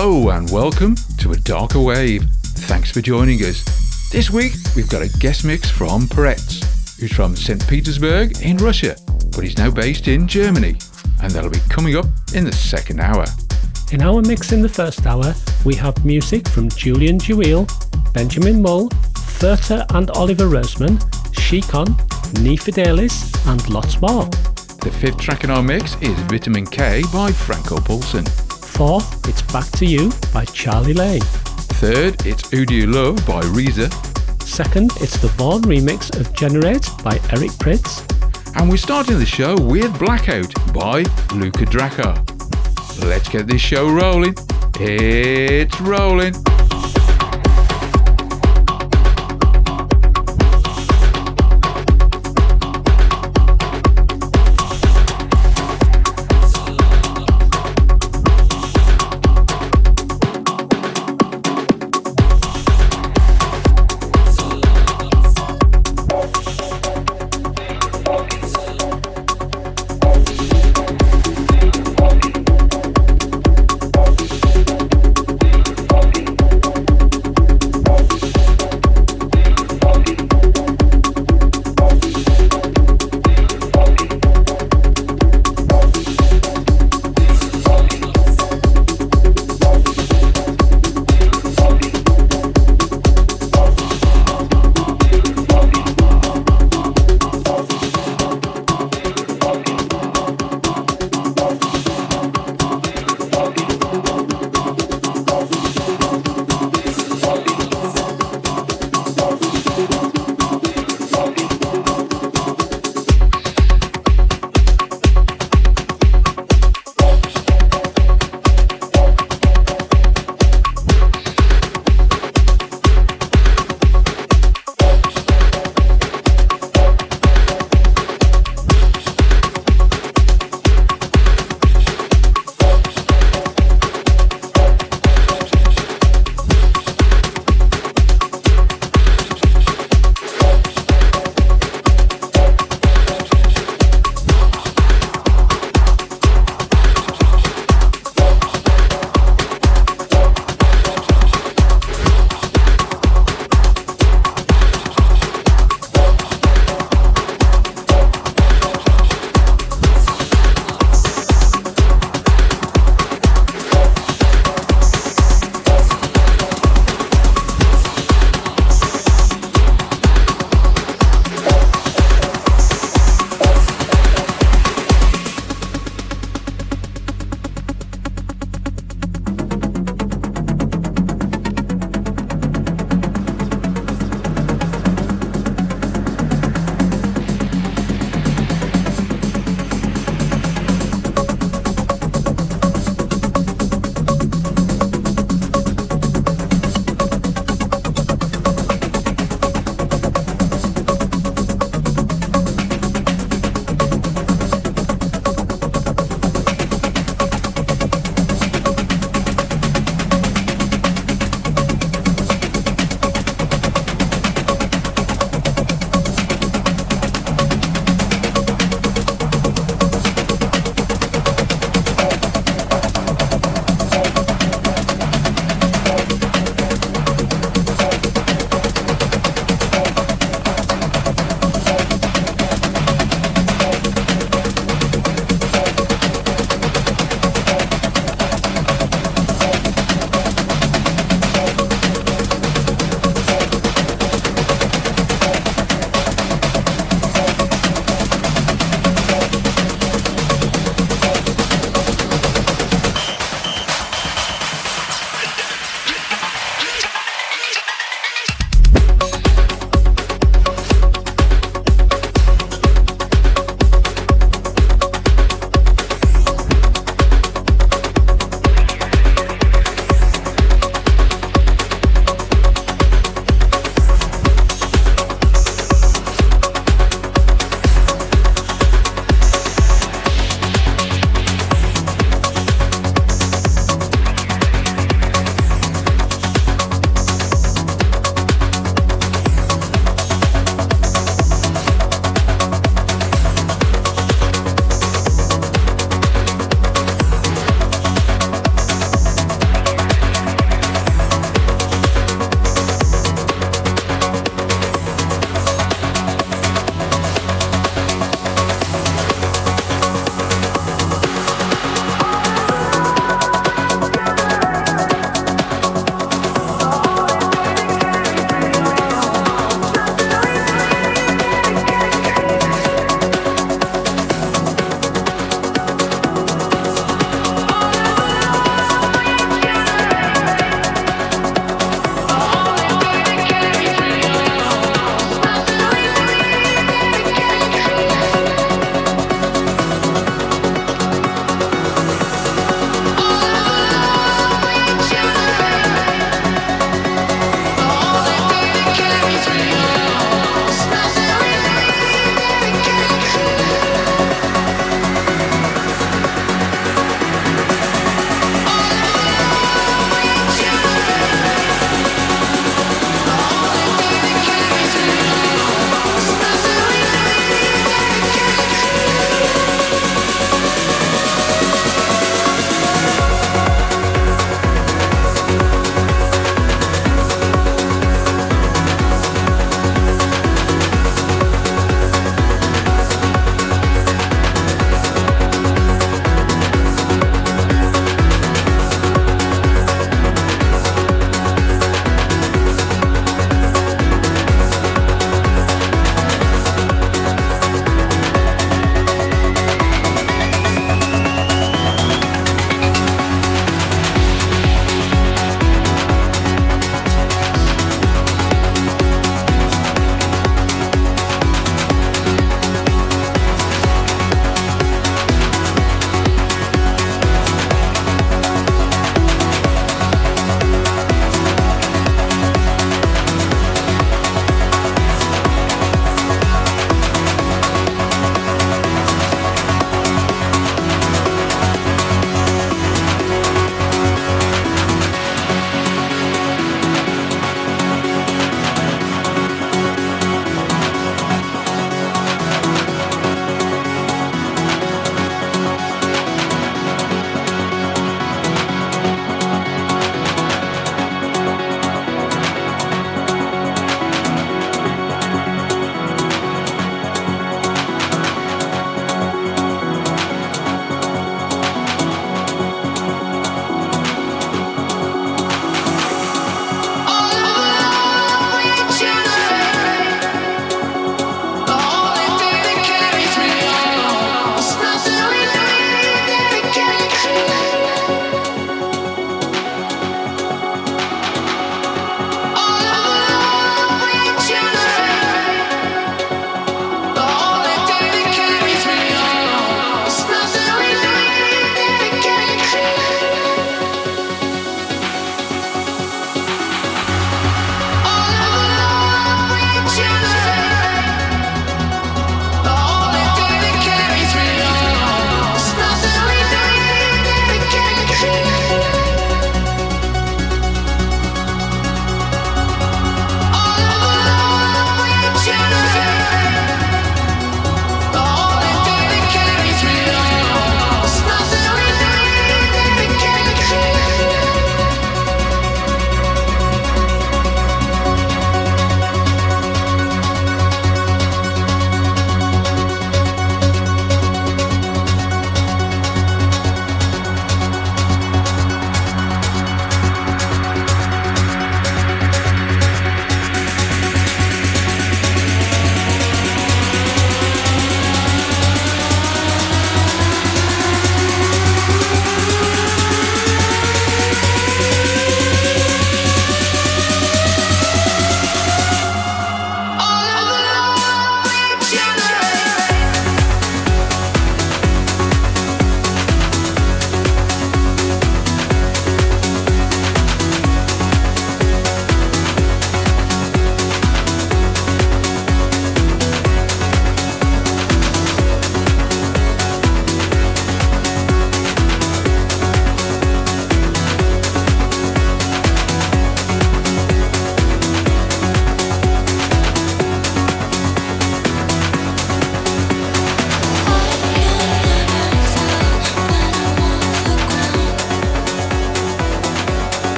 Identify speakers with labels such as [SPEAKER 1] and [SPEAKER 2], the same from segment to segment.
[SPEAKER 1] Hello and welcome to A Darker Wave. Thanks for joining us. This week we've got a guest mix from Perets, who's from St. Petersburg in Russia, but he's now based in Germany, and that'll be coming up in the second hour.
[SPEAKER 2] In our mix in the first hour, we have music from Julian Jeweil, Benjamin Mull, Pfirter and Oliver Rosemann, Shekon, Fidelis, and lots more.
[SPEAKER 1] The fifth track in our mix is Vitamin K by Franco Paulsen.
[SPEAKER 2] Fourth, it's Back to You by Charlie Lane.
[SPEAKER 1] Third, it's Who Do You Love by Reezer.
[SPEAKER 2] Second, it's the Vaughan remix of Generate by Eric Prydz.
[SPEAKER 1] And we're starting the show with Blackout by Luca Draccar. Let's get this show rolling. It's rolling.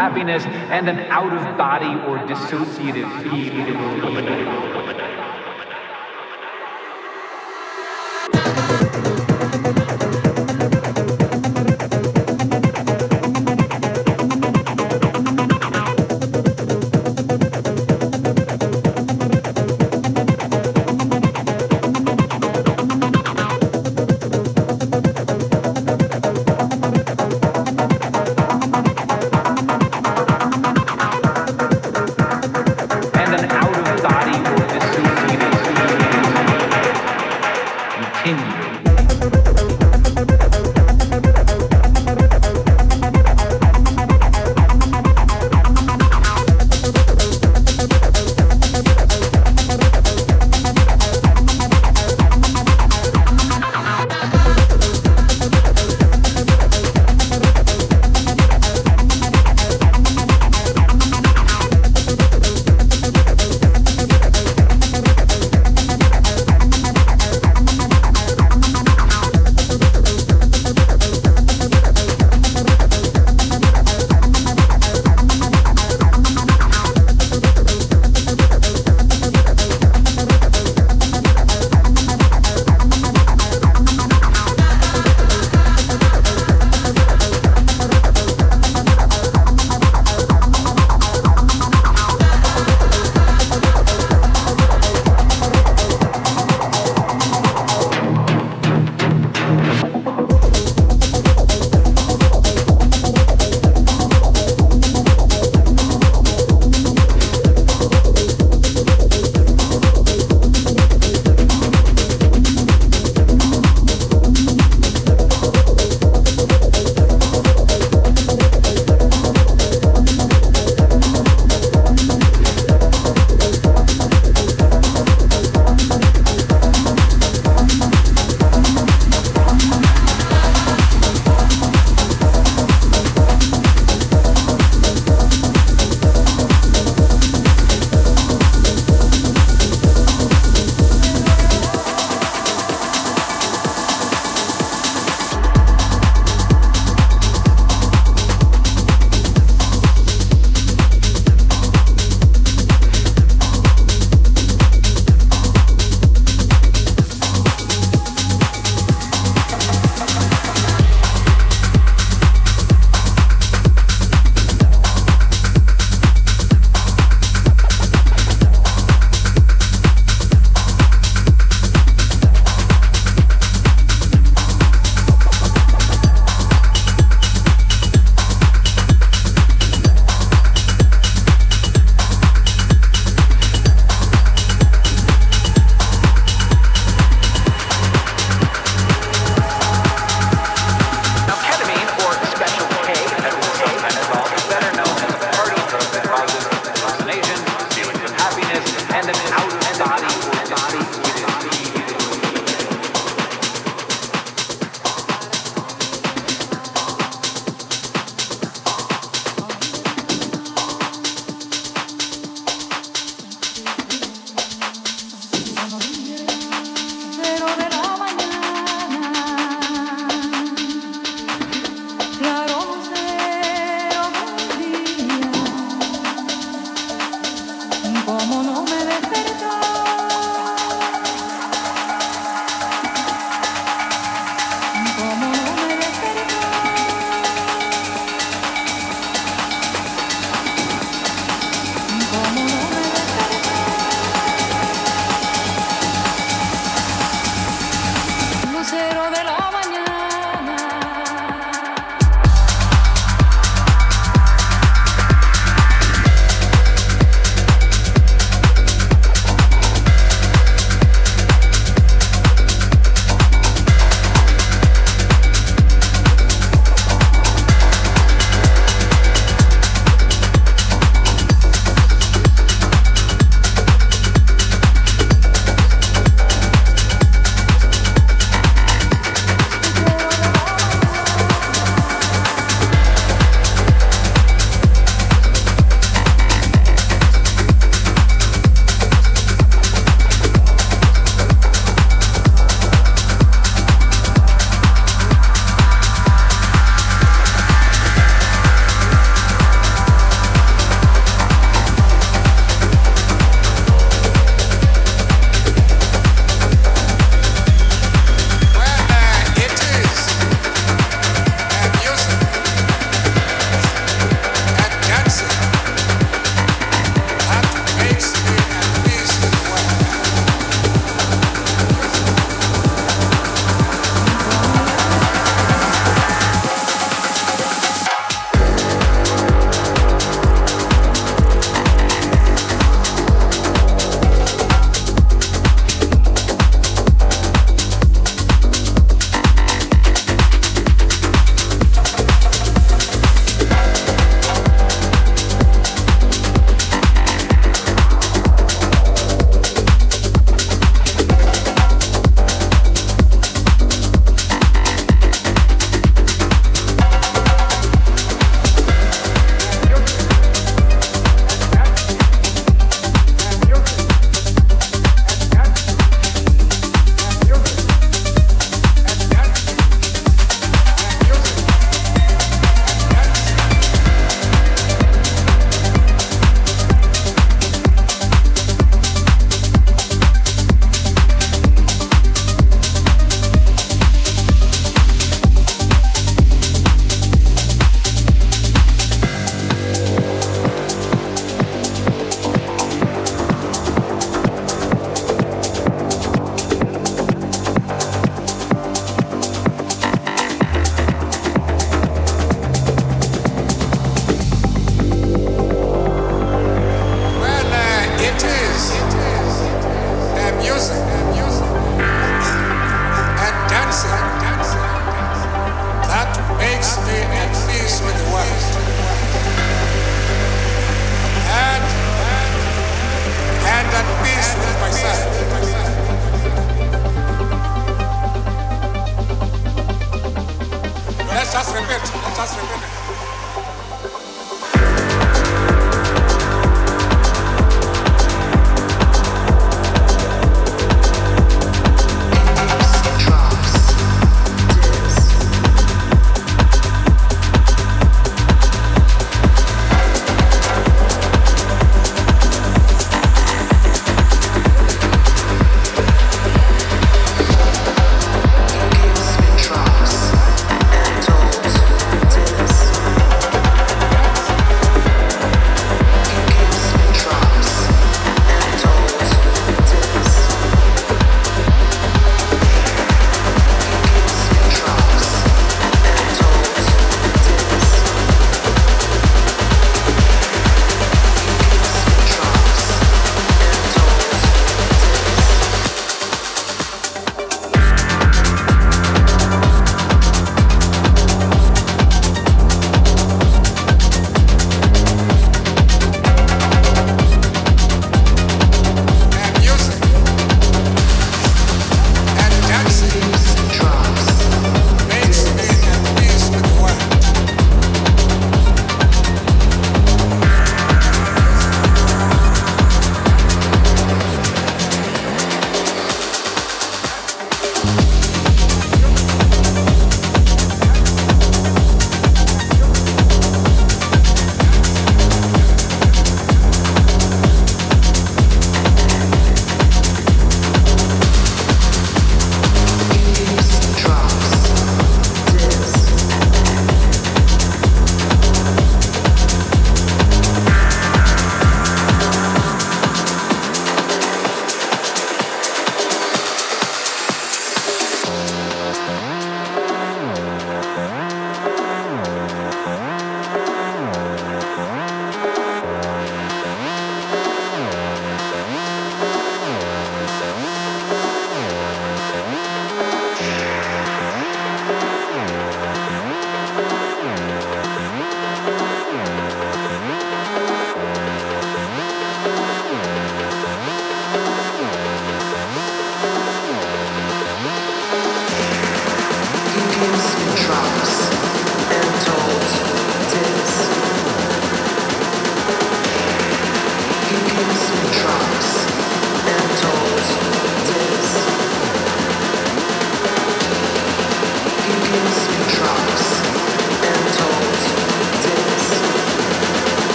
[SPEAKER 3] Happiness, and an out of body or dissociative feeling.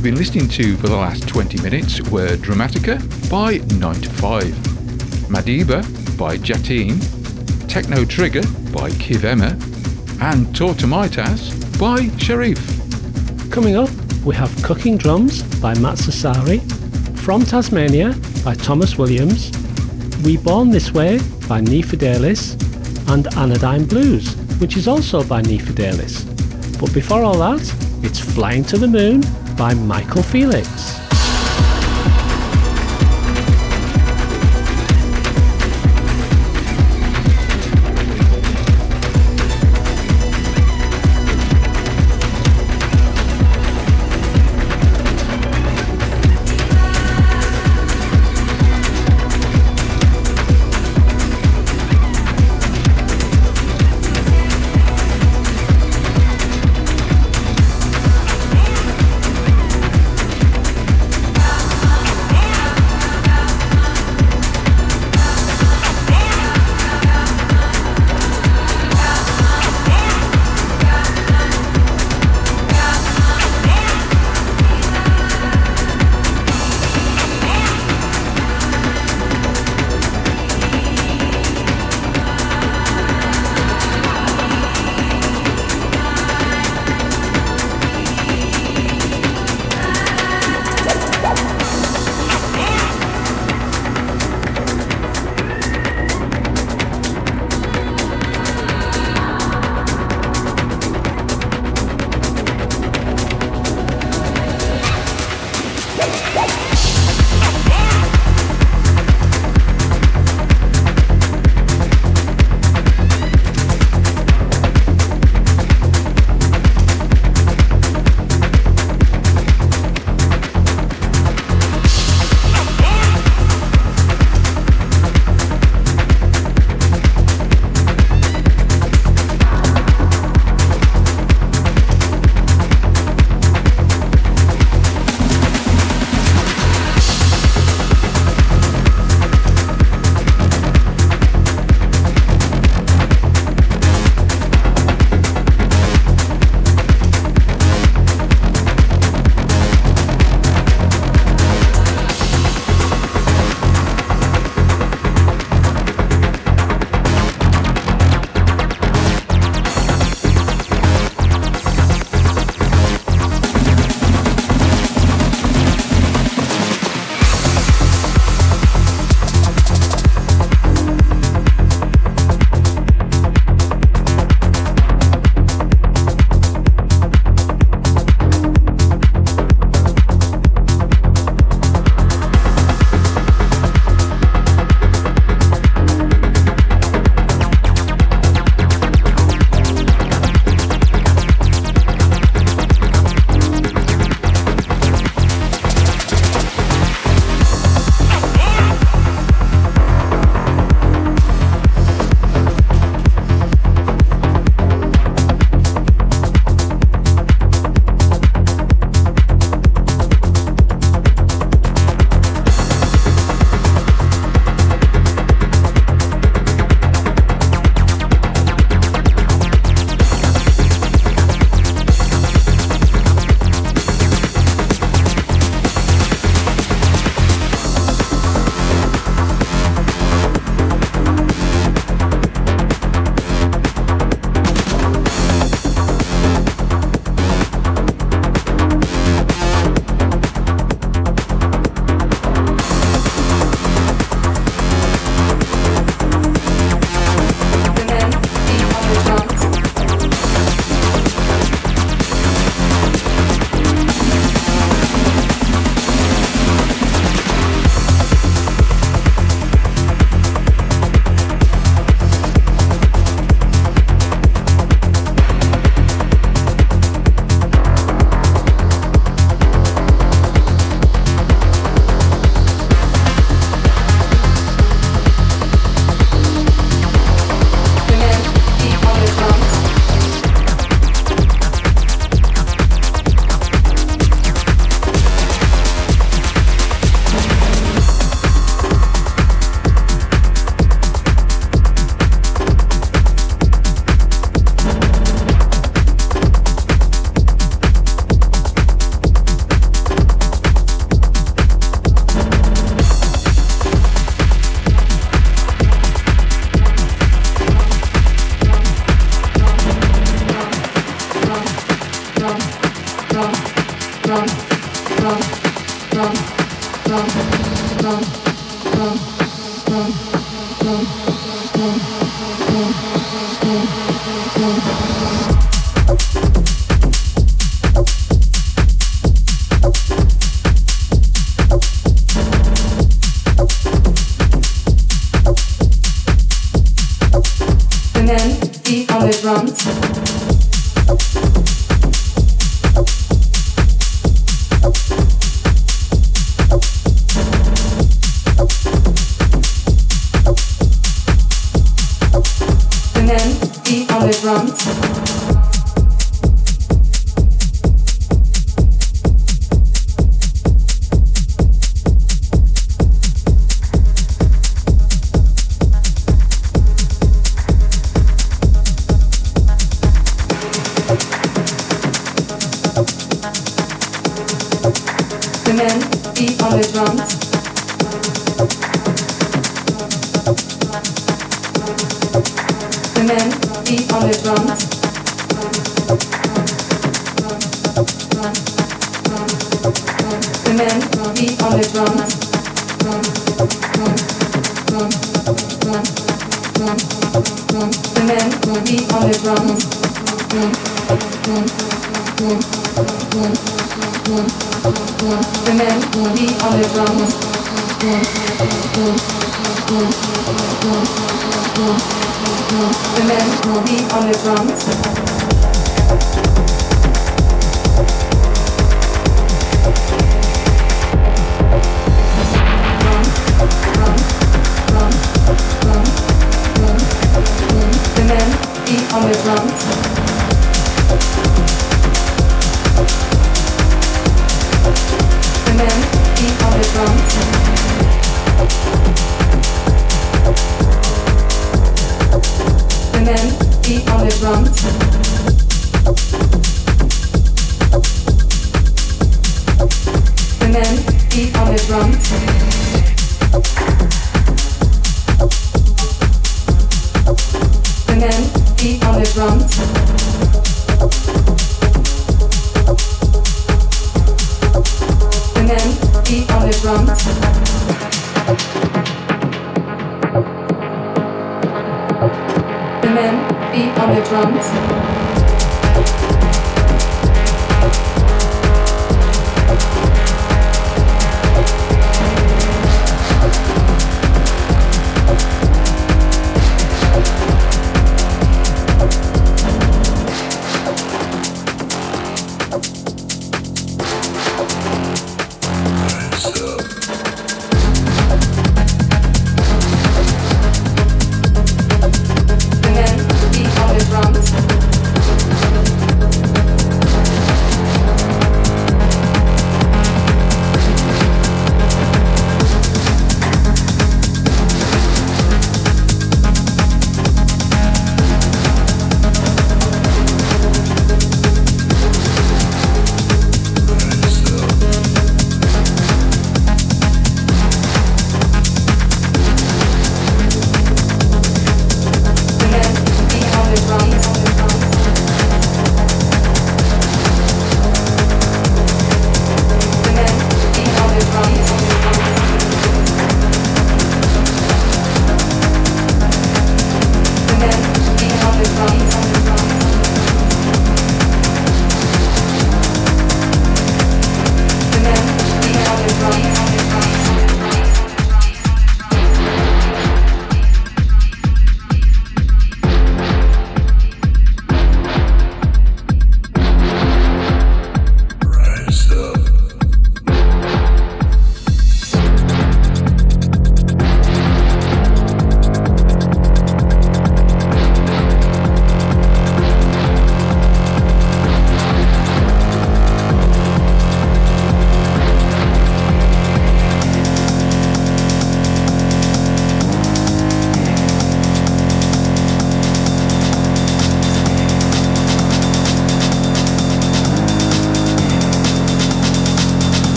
[SPEAKER 1] You've been listening to for the last 20 minutes were Drumatica by Nine Two Five, Madibe by Jateen, Techno Trigger by Kivema, and Tautumeitas by Charife.
[SPEAKER 2] Coming up, we have Cooking Drums by Matt Sassari, From Tasmania by Thomas Williams, We Born This Way by Nei Fidelis, and Anodyne Blues, which is also by Nei Fidelis. But before all that, it's Flying to the Moon by Michael Felix.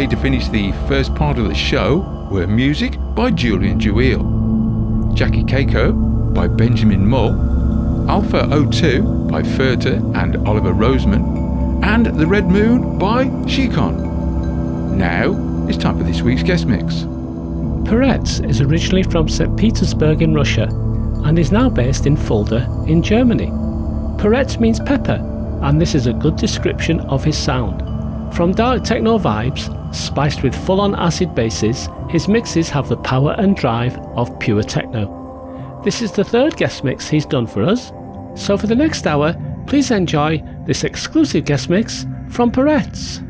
[SPEAKER 1] Played to finish the first part of the show were music by Julian Jeweil, Jackie Keiko by Benjamin Mull, Alpha 02 by Pfirter and Oliver Rosemann, and The Red Moon by Shekon. Now it's time for this week's guest mix.
[SPEAKER 2] Perets is originally from St. Petersburg in Russia and is now based in Fulda in Germany. Perets means pepper, and this is a good description of his sound. From dark techno vibes, spiced with full on acid basses, his mixes have the power and drive of pure techno. This is the third guest mix he's done for us, so for the next hour, please enjoy this exclusive guest mix from Perets.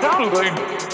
[SPEAKER 2] Something.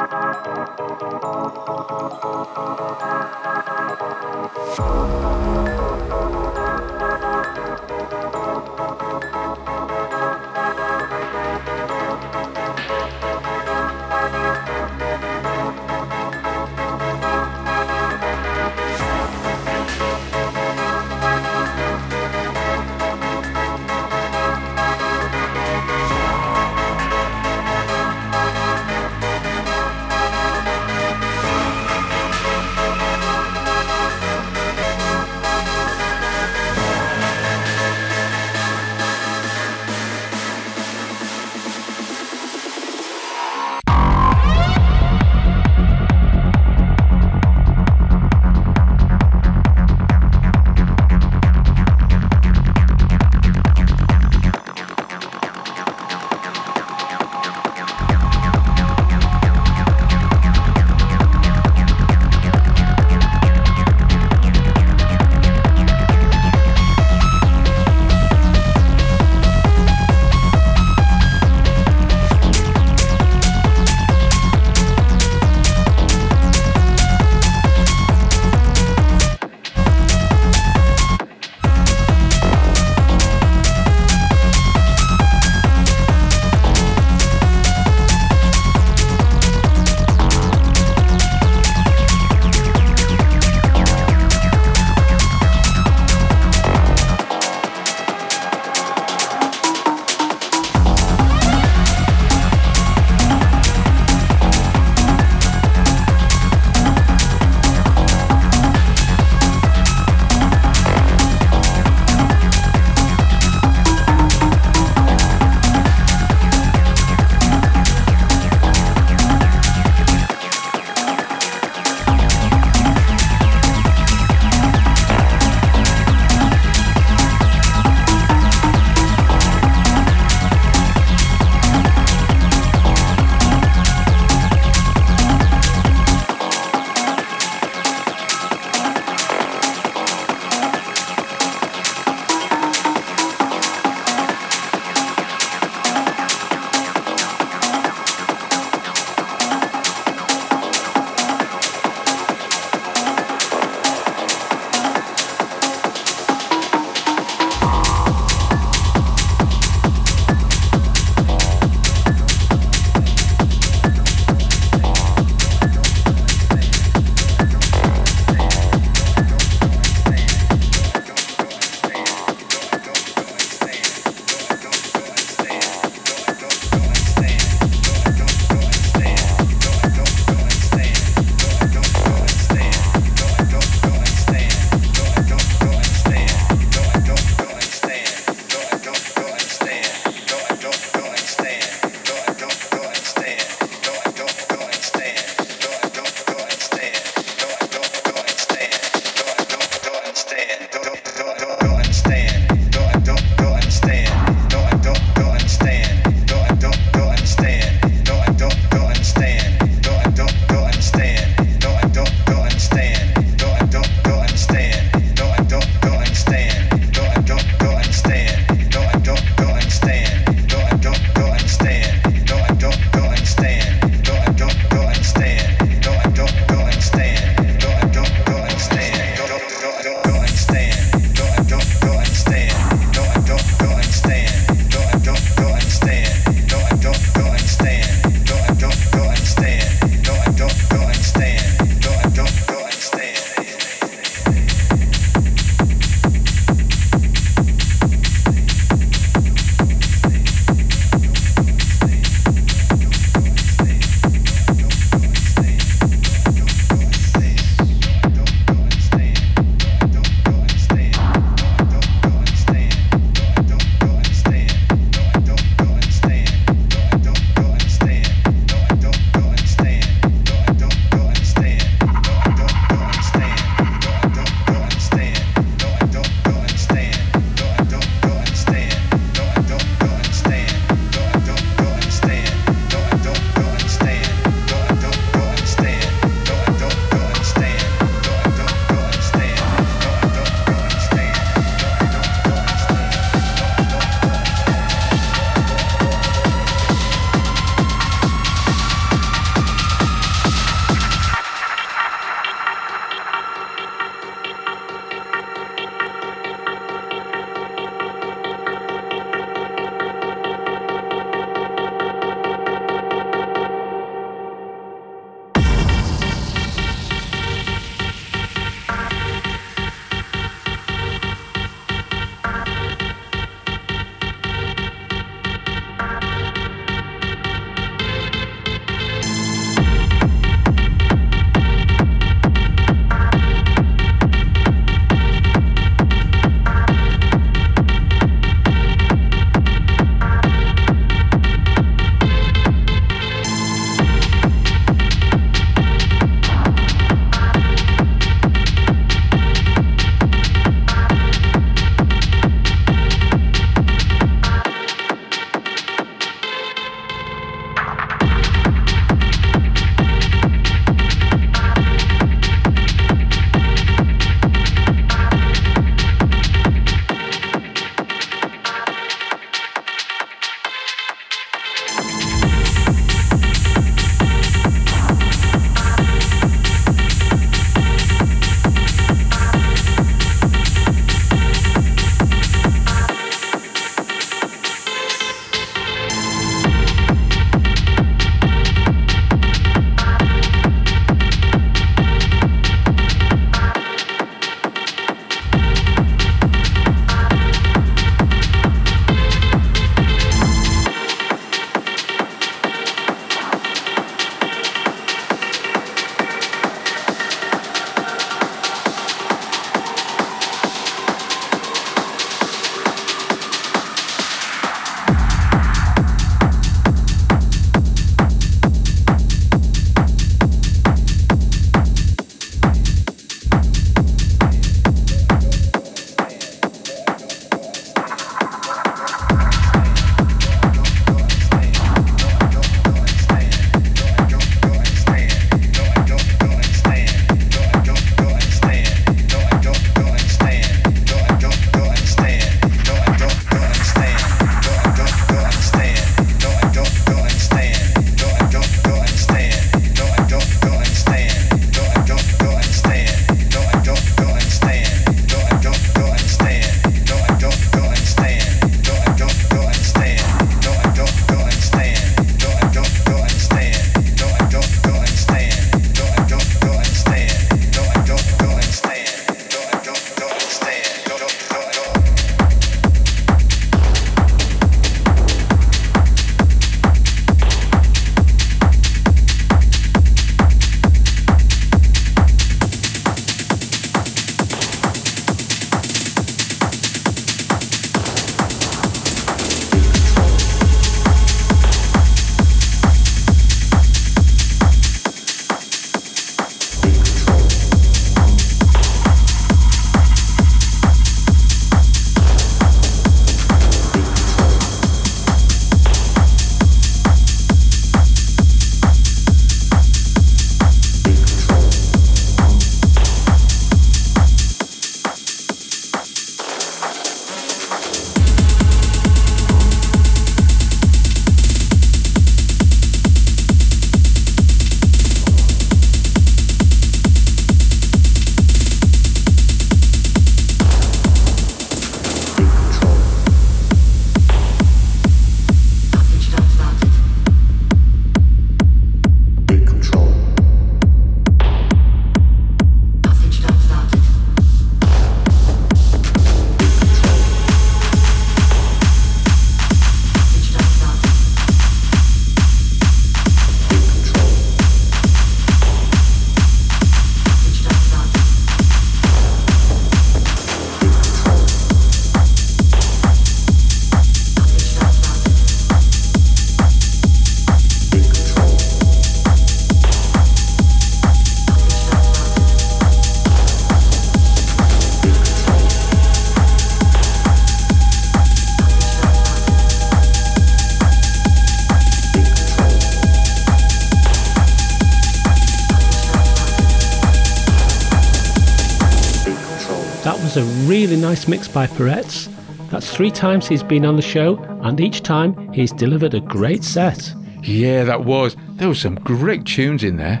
[SPEAKER 2] Nice mix by Perets. That's three times he's been on the show, and each time he's delivered a great set.
[SPEAKER 1] Yeah, that was. There were some great tunes in there.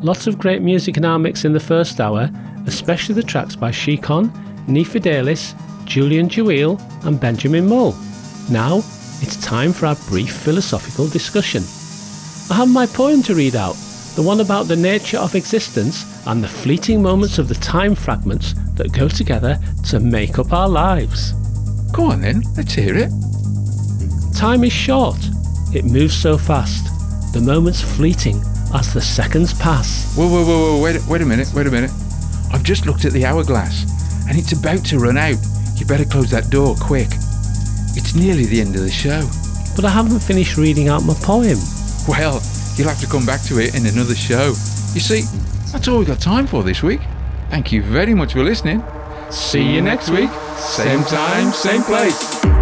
[SPEAKER 2] Lots of great music in our mix in the first hour, especially the tracks by Shekon, Nifidelis, Julian Jeweil, and Benjamin Mull. Now, it's time for our brief philosophical discussion. I have my poem to read out, the one about the nature of existence and the fleeting moments of the time fragments that go together to make up our lives.
[SPEAKER 1] Go on then, let's hear it.
[SPEAKER 2] Time is short, it moves so fast, the moments fleeting as the seconds pass.
[SPEAKER 1] Whoa, whoa, whoa, whoa, wait, wait a minute, wait a minute. I've just looked at the hourglass and it's about to run out. You better close that door quick. It's nearly the end of the show.
[SPEAKER 2] But I haven't finished reading out my poem.
[SPEAKER 1] Well, you'll have to come back to it in another show. You see, that's all we've got time for this week. Thank you very much for listening. See you next week. Same time, same place.